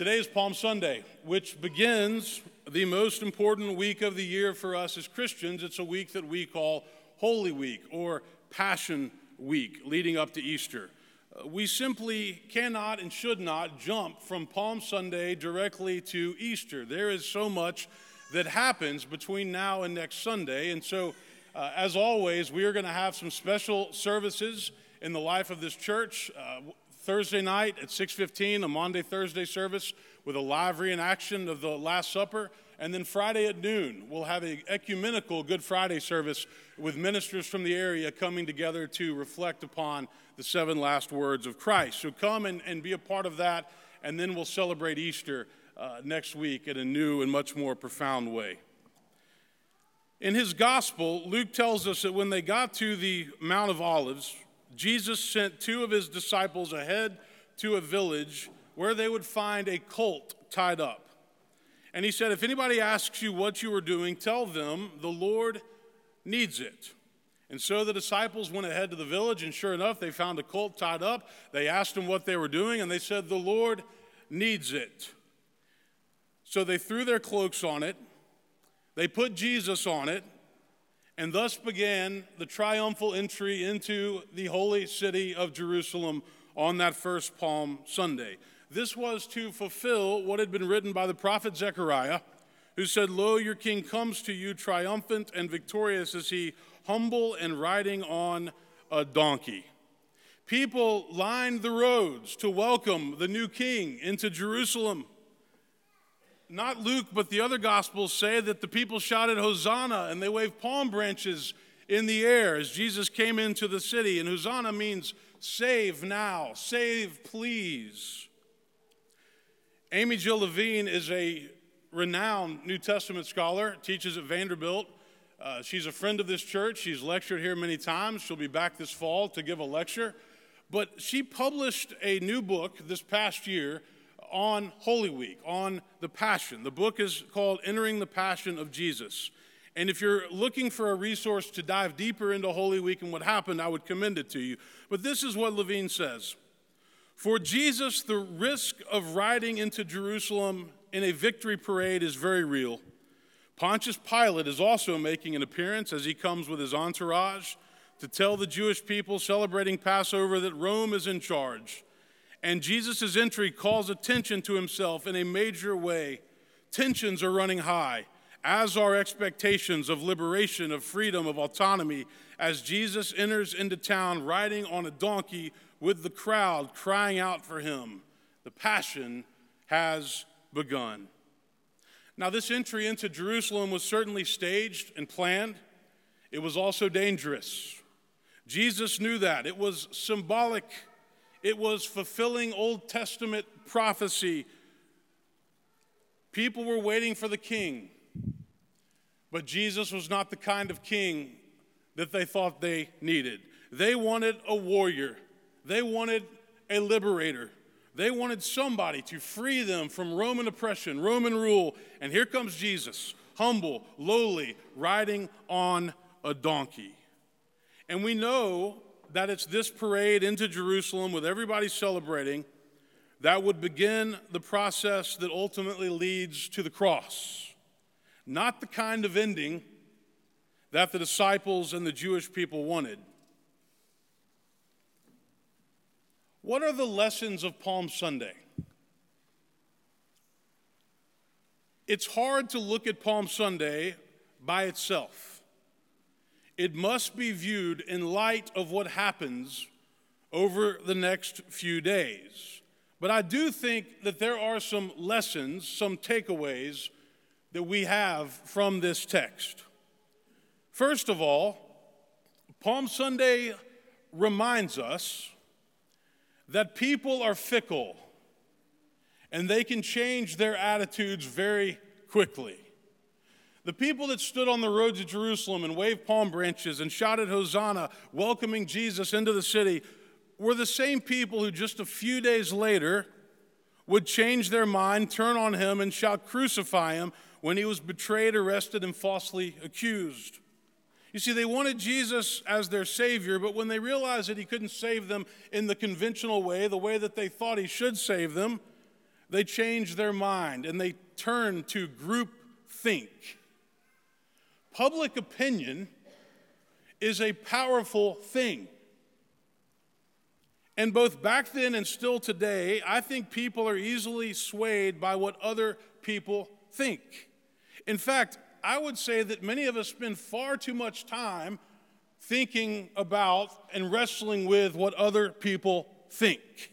Today is Palm Sunday, which begins the most important week of the year for us as Christians. It's a week that we call Holy Week or Passion Week, leading up to Easter. Uh, we simply cannot and should not jump from Palm Sunday directly to Easter. There is so much that happens between now and next Sunday. And so, uh, as always, we are going to have some special services in the life of this church. Uh, Thursday night at 6:15, a Maundy Thursday service with a live reenaction of the Last Supper, and then Friday at noon we'll have an ecumenical Good Friday service with ministers from the area coming together to reflect upon the seven last words of Christ. So come and, and be a part of that, and then we'll celebrate Easter uh, next week in a new and much more profound way. In his gospel, Luke tells us that when they got to the Mount of Olives, Jesus sent two of his disciples ahead to a village where they would find a colt tied up. And he said, If anybody asks you what you are doing, tell them the Lord needs it. And so the disciples went ahead to the village, and sure enough, they found a colt tied up. They asked him what they were doing, and they said, The Lord needs it. So they threw their cloaks on it, they put Jesus on it, and thus began the triumphal entry into the holy city of Jerusalem on that first Palm Sunday. This was to fulfill what had been written by the prophet Zechariah, who said, Lo, your king comes to you triumphant and victorious as he humble and riding on a donkey. People lined the roads to welcome the new king into Jerusalem not Luke, but the other gospels say that the people shouted Hosanna and they waved palm branches in the air as Jesus came into the city. And Hosanna means save now, save please. Amy Jill Levine is a renowned New Testament scholar, teaches at Vanderbilt. Uh, she's a friend of this church. She's lectured here many times. She'll be back this fall to give a lecture. But she published a new book this past year on Holy Week, on the Passion. The book is called Entering the Passion of Jesus. And if you're looking for a resource to dive deeper into Holy Week and what happened, I would commend it to you. But this is what Levine says For Jesus, the risk of riding into Jerusalem in a victory parade is very real. Pontius Pilate is also making an appearance as he comes with his entourage to tell the Jewish people celebrating Passover that Rome is in charge and Jesus' entry calls attention to himself in a major way. Tensions are running high, as are expectations of liberation, of freedom, of autonomy, as Jesus enters into town riding on a donkey with the crowd crying out for him. The passion has begun. Now, this entry into Jerusalem was certainly staged and planned, it was also dangerous. Jesus knew that. It was symbolic it was fulfilling Old Testament prophecy. People were waiting for the king, but Jesus was not the kind of king that they thought they needed. They wanted a warrior, they wanted a liberator. They wanted somebody to free them from Roman oppression, Roman rule. And here comes Jesus, humble, lowly, riding on a donkey. And we know that it's this parade into Jerusalem with everybody celebrating that would begin the process that ultimately leads to the cross. Not the kind of ending that the disciples and the Jewish people wanted. What are the lessons of Palm Sunday? It's hard to look at Palm Sunday by itself it must be viewed in light of what happens over the next few days. But I do think that there are some lessons, some takeaways that we have from this text. First of all, Palm Sunday reminds us that people are fickle and they can change their attitudes very quickly. The people that stood on the roads of Jerusalem and waved palm branches and shouted Hosanna, welcoming Jesus into the city, were the same people who just a few days later would change their mind, turn on him, and shout, Crucify him, when he was betrayed, arrested, and falsely accused. You see, they wanted Jesus as their Savior, but when they realized that He couldn't save them in the conventional way, the way that they thought He should save them, they changed their mind and they turned to group think. Public opinion is a powerful thing. And both back then and still today, I think people are easily swayed by what other people think. In fact, I would say that many of us spend far too much time thinking about and wrestling with what other people think.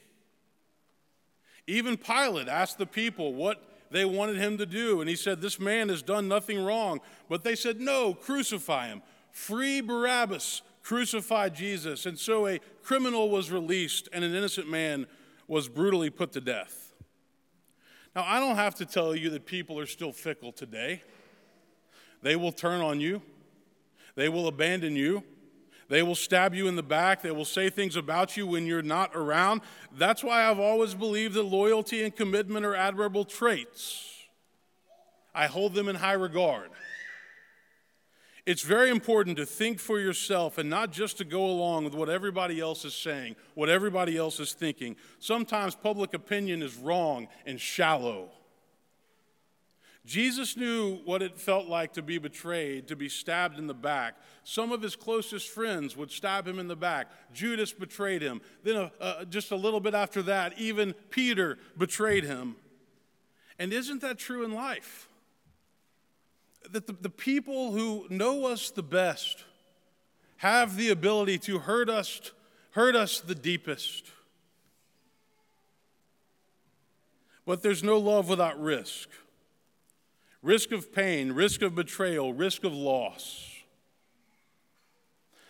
Even Pilate asked the people what they wanted him to do, and he said, This man has done nothing wrong. But they said, No, crucify him. Free Barabbas, crucify Jesus. And so a criminal was released, and an innocent man was brutally put to death. Now, I don't have to tell you that people are still fickle today. They will turn on you, they will abandon you, they will stab you in the back. They will say things about you when you're not around. That's why I've always believed that loyalty and commitment are admirable traits. I hold them in high regard. It's very important to think for yourself and not just to go along with what everybody else is saying, what everybody else is thinking. Sometimes public opinion is wrong and shallow. Jesus knew what it felt like to be betrayed, to be stabbed in the back. Some of his closest friends would stab him in the back. Judas betrayed him. Then, uh, uh, just a little bit after that, even Peter betrayed him. And isn't that true in life? That the, the people who know us the best have the ability to hurt us, hurt us the deepest. But there's no love without risk risk of pain, risk of betrayal, risk of loss.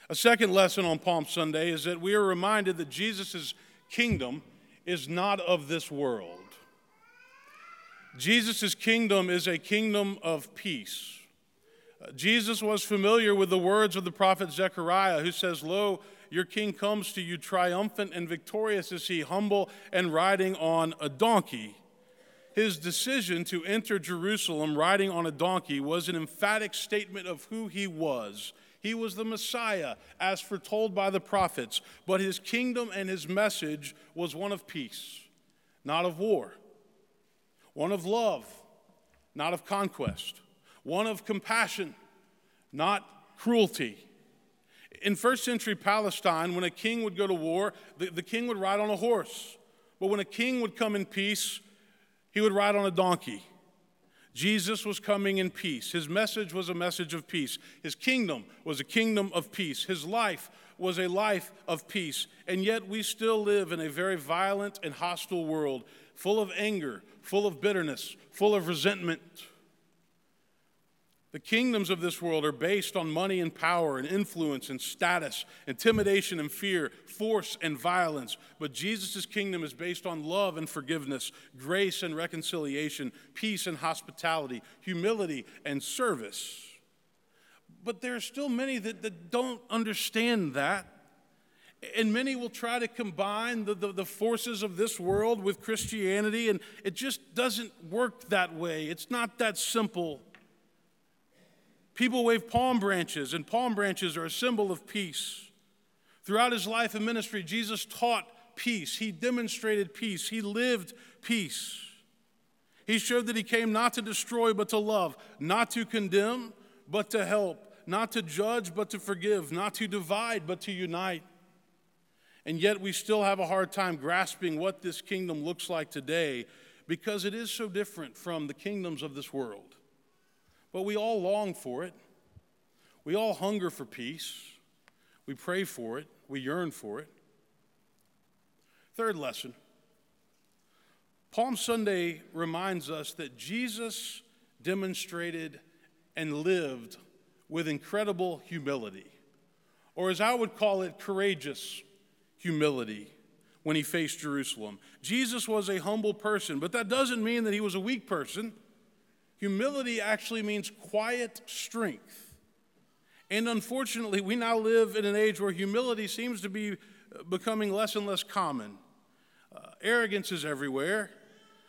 A second lesson on Palm Sunday is that we are reminded that Jesus' kingdom is not of this world. Jesus' kingdom is a kingdom of peace. Uh, Jesus was familiar with the words of the prophet Zechariah, who says, Lo, your king comes to you triumphant and victorious is he, humble and riding on a donkey his decision to enter Jerusalem riding on a donkey was an emphatic statement of who he was. He was the Messiah, as foretold by the prophets, but his kingdom and his message was one of peace, not of war, one of love, not of conquest, one of compassion, not cruelty. In first century Palestine, when a king would go to war, the, the king would ride on a horse. But when a king would come in peace, he would ride on a donkey. Jesus was coming in peace. His message was a message of peace. His kingdom was a kingdom of peace. His life was a life of peace. And yet we still live in a very violent and hostile world, full of anger, full of bitterness, full of resentment. The kingdoms of this world are based on money and power and influence and status, intimidation and fear, force and violence. But Jesus' kingdom is based on love and forgiveness, grace and reconciliation, peace and hospitality, humility and service. But there are still many that, that don't understand that. And many will try to combine the, the, the, forces of this world with Christianity, and it just doesn't work that way. It's not that simple. People wave palm branches, and palm branches are a symbol of peace. Throughout his life and ministry, Jesus taught peace. He demonstrated peace. He lived peace. He showed that he came not to destroy, but to love, not to condemn, but to help, not to judge, but to forgive, not to divide, but to unite. And yet, we still have a hard time grasping what this kingdom looks like today because it is so different from the kingdoms of this world. But we all long for it. We all hunger for peace. We pray for it. We yearn for it. Third lesson Palm Sunday reminds us that Jesus demonstrated and lived with incredible humility, or as I would call it, courageous humility when he faced Jerusalem. Jesus was a humble person, but that doesn't mean that he was a weak person. Humility actually means quiet strength. And unfortunately, we now live in an age where humility seems to be uh, becoming less and less common. Uh, arrogance is everywhere,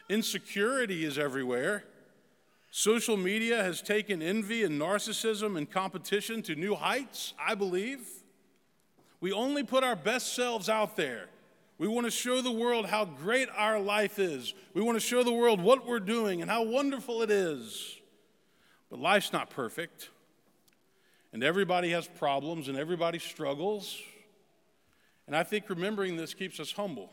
insecurity is everywhere. Social media has taken envy and narcissism and competition to new heights, I believe. We only put our best selves out there. We want to show the world how great our life is. We want to show the world what we're doing and how wonderful it is. But life's not perfect. And everybody has problems and everybody struggles. And I think remembering this keeps us humble.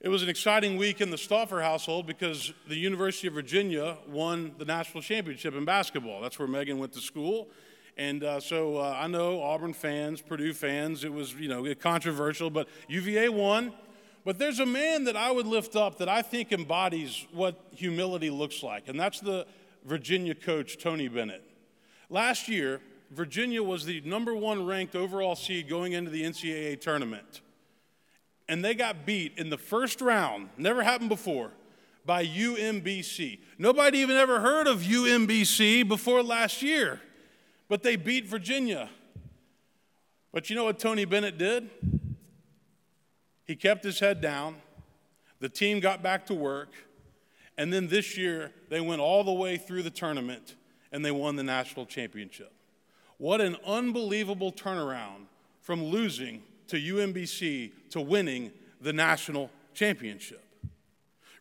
It was an exciting week in the Stauffer household because the University of Virginia won the national championship in basketball. That's where Megan went to school. And uh, so uh, I know Auburn fans, Purdue fans, it was, you know, controversial, but UVA won. But there's a man that I would lift up that I think embodies what humility looks like, and that's the Virginia coach, Tony Bennett. Last year, Virginia was the number one ranked overall seed going into the NCAA tournament. And they got beat in the first round, never happened before, by UMBC. Nobody even ever heard of UMBC before last year but they beat Virginia. But you know what Tony Bennett did? He kept his head down. The team got back to work. And then this year, they went all the way through the tournament and they won the national championship. What an unbelievable turnaround from losing to UMBC to winning the national championship.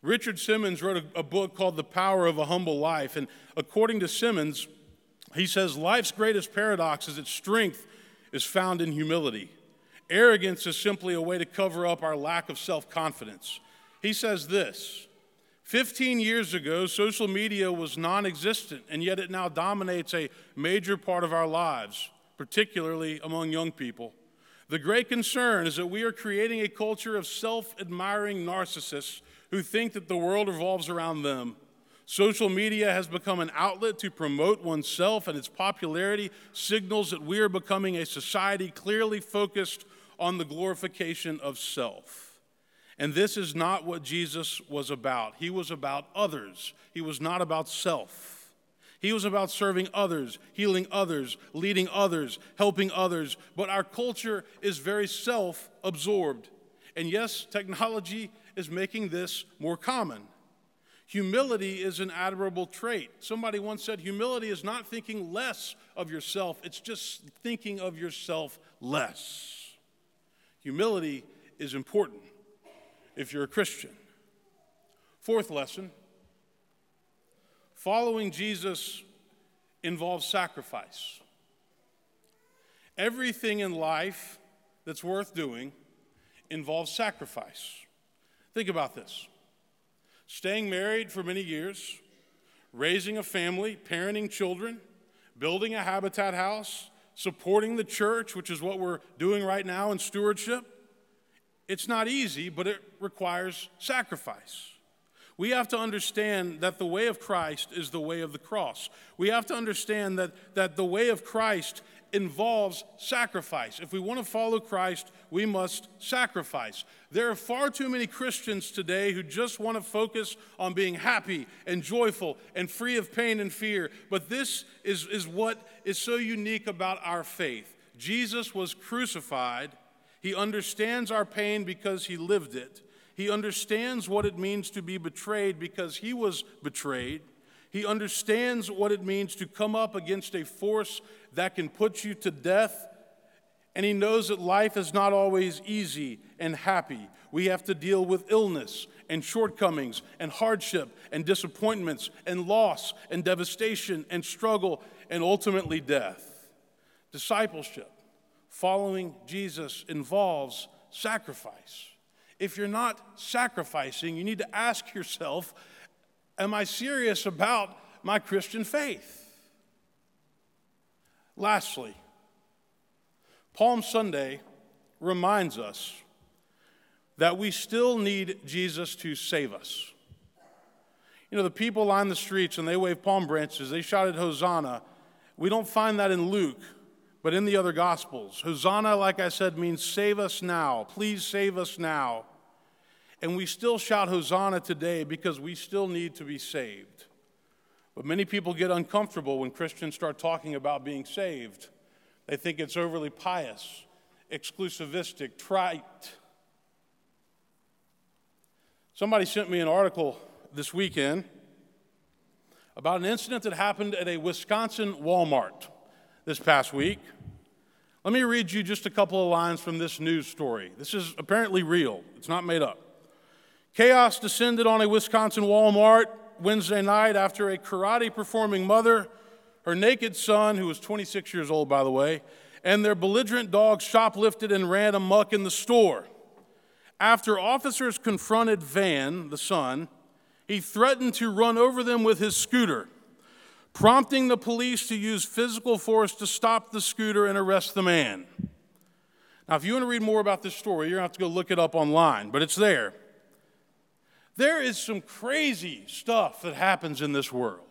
Richard Simmons wrote a, a, book called The Power of a Humble Life. And according to Simmons, he says, Life's greatest paradox is its strength is found in humility. Arrogance is simply a way to cover up our lack of self confidence. He says this 15 years ago, social media was non existent, and yet it now dominates a major part of our lives, particularly among young people. The great concern is that we are creating a culture of self admiring narcissists who think that the world revolves around them. Social media has become an outlet to promote oneself, and its popularity signals that we are becoming a society clearly focused on the glorification of self. And this is not what Jesus was about. He was about others, he was not about self. He was about serving others, healing others, leading others, helping others. But our culture is very self absorbed. And yes, technology is making this more common. Humility is an admirable trait. Somebody once said, Humility is not thinking less of yourself, it's just thinking of yourself less. Humility is important if you're a Christian. Fourth lesson following Jesus involves sacrifice. Everything in life that's worth doing involves sacrifice. Think about this staying married for many years, raising a family, parenting children, building a habitat house, supporting the church, which is what we're doing right now in stewardship. It's not easy, but it requires sacrifice. We have to understand that the way of Christ is the way of the cross. We have to understand that, that the way of Christ involves sacrifice. If we want to follow Christ, we must sacrifice. There are far too many Christians today who just want to focus on being happy and joyful and free of pain and fear. But this is, is what is so unique about our faith. Jesus was crucified. He understands our pain because he lived it. He understands what it means to be betrayed because he was betrayed. He understands what it means to come up against a force that can put you to death. And he knows that life is not always easy and happy. We have to deal with illness and shortcomings and hardship and disappointments and loss and devastation and struggle and ultimately death. Discipleship, following Jesus, involves sacrifice. If you're not sacrificing, you need to ask yourself Am I serious about my Christian faith? Lastly, Palm Sunday reminds us that we still need Jesus to save us. You know, the people line the streets and they wave palm branches, they shouted Hosanna. We don't find that in Luke, but in the other Gospels. Hosanna, like I said, means save us now. Please save us now. And we still shout Hosanna today because we still need to be saved. But many people get uncomfortable when Christians start talking about being saved. They think it's overly pious, exclusivistic, trite. Somebody sent me an article this weekend about an incident that happened at a Wisconsin Walmart this past week. Let me read you just a couple of lines from this news story. This is apparently real, it's not made up. Chaos descended on a Wisconsin Walmart Wednesday night after a karate performing mother, her naked son, who was 26 years old, by the way, and their belligerent dog shoplifted and ran amuck in the store. After officers confronted Van, the son, he threatened to run over them with his scooter, prompting the police to use physical force to stop the scooter and arrest the man. Now, if you want to read more about this story, you're going to have to go look it up online, but it's there. There is some crazy stuff that happens in this world.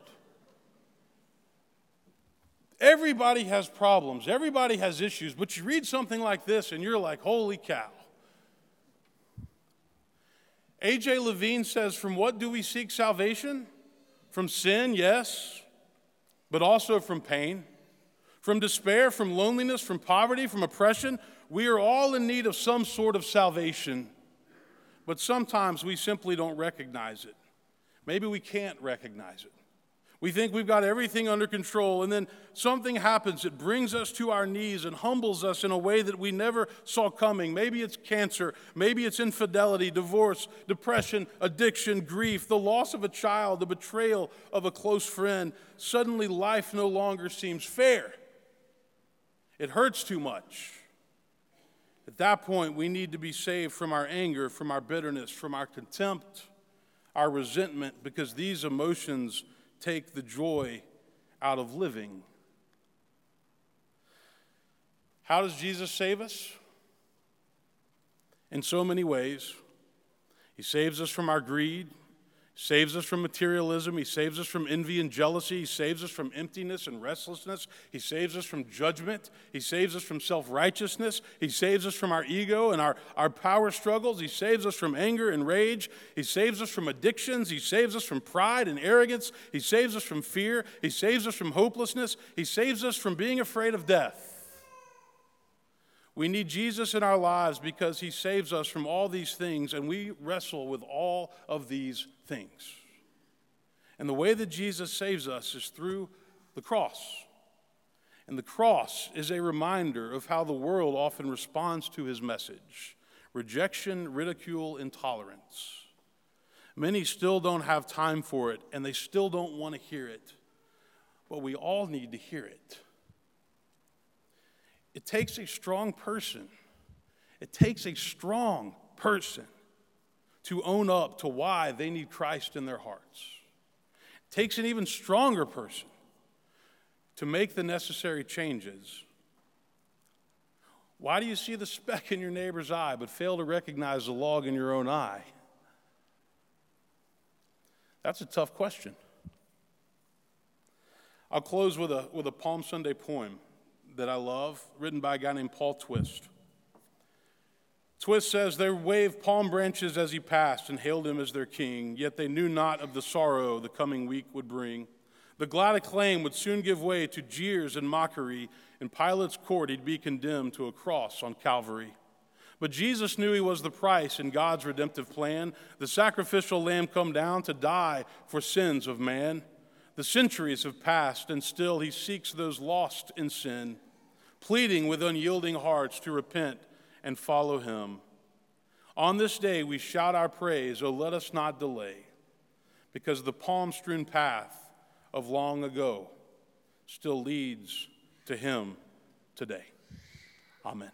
Everybody has problems, everybody has issues, but you read something like this and you're like, holy cow. A.J. Levine says, From what do we seek salvation? From sin, yes, but also from pain, from despair, from loneliness, from poverty, from oppression. We are all in need of some sort of salvation, but sometimes we simply don't recognize it. Maybe we can't recognize it. We think we've got everything under control, and then something happens. It brings us to our knees and humbles us in a way that we never saw coming. Maybe it's cancer, maybe it's infidelity, divorce, depression, addiction, grief, the loss of a child, the betrayal of a close friend. Suddenly, life no longer seems fair. It hurts too much. At that point, we need to be saved from our anger, from our bitterness, from our contempt, our resentment, because these emotions take the joy out of living. How does Jesus save us? In so many ways. He saves us from our greed saves us from materialism. He saves us from envy and jealousy. He saves us from emptiness and restlessness. He saves us from judgment. He saves us from self righteousness. He saves us from our ego and our, our power struggles. He saves us from anger and rage. He saves us from addictions. He saves us from pride and arrogance. He saves us from fear. He saves us from hopelessness. He saves us from being afraid of death. We need Jesus in our lives because he saves us from all these things, and we wrestle with all of these things. And the way that Jesus saves us is through the cross. And the cross is a reminder of how the world often responds to his message rejection, ridicule, intolerance. Many still don't have time for it, and they still don't want to hear it. But we all need to hear it. It takes a strong person. It takes a strong person to own up to why they need Christ in their hearts. It takes an even stronger person to make the necessary changes. Why do you see the speck in your neighbor's eye but fail to recognize the log in your own eye? That's a tough question. I'll close with a, with a Palm Sunday poem that I love, written by a guy named Paul Twist. Twist says, They waved palm branches as he passed and hailed him as their king, yet they knew not of the sorrow the coming week would bring. The glad acclaim would soon give way to jeers and mockery. In Pilate's court, he'd be condemned to a cross on Calvary. But Jesus knew he was the price in God's redemptive plan, the sacrificial lamb come down to die for sins of man. The centuries have passed, and still he seeks those lost in sin pleading with unyielding hearts to repent and follow him. On this day, we shout our praise, oh, let us not delay, because the palm strewn path of long ago still leads to him today. Amen.